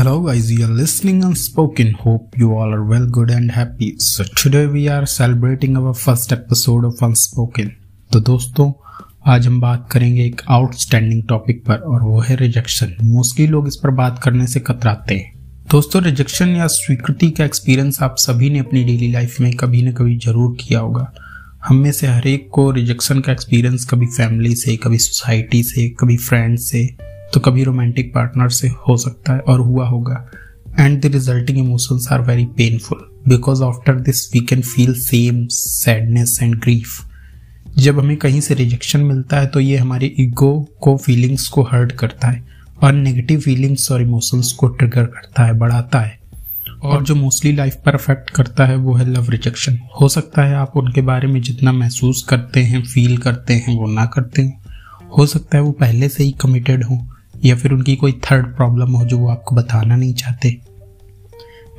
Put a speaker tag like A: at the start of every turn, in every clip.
A: Hello guys, you are listening Unspoken. Hope you all are well, good and happy. So today we are celebrating our first episode of Unspoken. तो दोस्तों आज हम बात करेंगे एक outstanding topic पर और वो है रिजेक्शन मोस्टली लोग इस पर बात करने से कतराते हैं दोस्तों रिजेक्शन या स्वीकृति का एक्सपीरियंस आप सभी ने अपनी डेली लाइफ में कभी न कभी ज़रूर किया होगा हम में से हर एक को रिजेक्शन का एक्सपीरियंस कभी फैमिली से कभी सोसाइटी से कभी फ्रेंड से तो कभी रोमांटिक पार्टनर से हो सकता है और हुआ होगा। And the resulting emotions are very painful because after this we can feel same sadness and grief जब हमें कहीं से रिजेक्शन मिलता है तो ये हमारे ईगो को फीलिंग्स को हर्ट करता है और नेगेटिव फीलिंग्स और इमोशंस को ट्रिगर करता है, बढ़ाता है। और जो मोस्टली लाइफ पर अफेक्ट करता है वो है लव रिजेक्शन हो सकता है आप उनके बारे में जितना महसूस करते हैं फील करते हैं, वो ना करते हो। हो सकता है वो पहले से ही कमिटेड हो। या फिर उनकी कोई थर्ड प्रॉब्लम हो जो वो आपको बताना नहीं चाहते।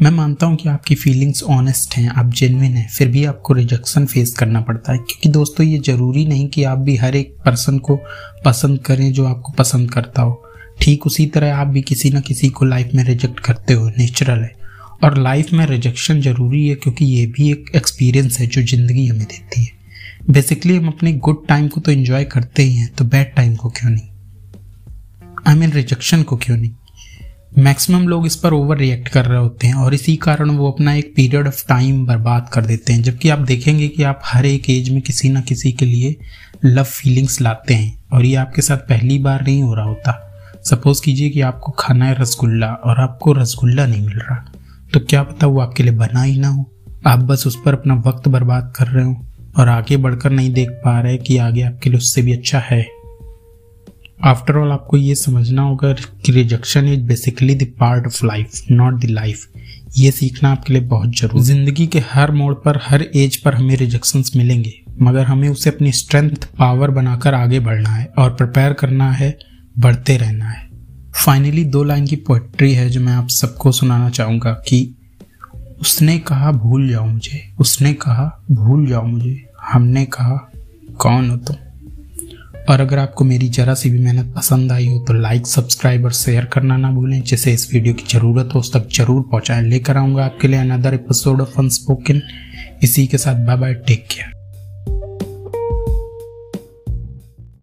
A: मैं मानता हूँ कि आपकी फीलिंग्स ऑनेस्ट हैं, आप जेनविन हैं, फिर भी आपको रिजेक्शन फेस करना पड़ता है। क्योंकि दोस्तों, ये ज़रूरी नहीं कि आप भी हर एक पर्सन को पसंद करें जो आपको पसंद करता हो। ठीक उसी तरह आप भी किसी न किसी को लाइफ में रिजेक्ट करते हो नेचुरल है। और लाइफ में रिजेक्शन ज़रूरी है क्योंकि ये भी एक एक्सपीरियंस है जो ज़िंदगी हमें देती है। बेसिकली हम अपने गुड टाइम को तो इन्जॉय करते ही हैं तो बैड टाइम को क्यों नहीं? आई मीन रिजेक्शन को क्यों नहीं? मैक्सिमम लोग इस पर ओवर रिएक्ट कर रहे होते हैं और इसी कारण वो अपना एक पीरियड ऑफ़ टाइम बर्बाद कर देते हैं। जबकि आप देखेंगे कि आप हर एक एज में किसी ना किसी के लिए लव फीलिंग्स लाते हैं और ये आपके साथ पहली बार नहीं हो रहा होता। सपोज़ कीजिए कि आपको खाना है रसगुल्ला और आपको रसगुल्ला नहीं मिल रहा। तो क्या पता वो आपके लिए बना ही ना हो। आप बस उस पर अपना वक्त बर्बाद कर रहे हो और आगे बढ़कर नहीं देख पा रहे कि आगे आपके लिए उससे भी अच्छा है। आफ्टर ऑल आपको ये समझना होगा कि rejection is basically the part of life not the life ये सीखना आपके लिए बहुत ज़रूरी ज़िंदगी के हर मोड़ पर, हर एज पर हमें रिजेक्शंस मिलेंगे, मगर हमें उसे अपनी स्ट्रेंथ पावर बनाकर आगे बढ़ना है और प्रिपेयर करना है, बढ़ते रहना है। फाइनली दो लाइन की पोइट्री है जो मैं आप सबको सुनाना चाहूँगा कि उसने कहा, भूल जाओ मुझे। उसने कहा, भूल जाओ मुझे। हमने कहा, कौन हो तुम? और अगर आपको मेरी जरा सी भी मेहनत पसंद आई हो तो लाइक सब्सक्राइब और शेयर करना ना भूलें। जिसे इस वीडियो की ज़रूरत हो, उस तक ज़रूर पहुंचाएँ। लेकर आऊँगा आपके लिए अनदर एपिसोड ऑफ़ अनस्पोकन इसी के साथ बाय बाय टेक केयर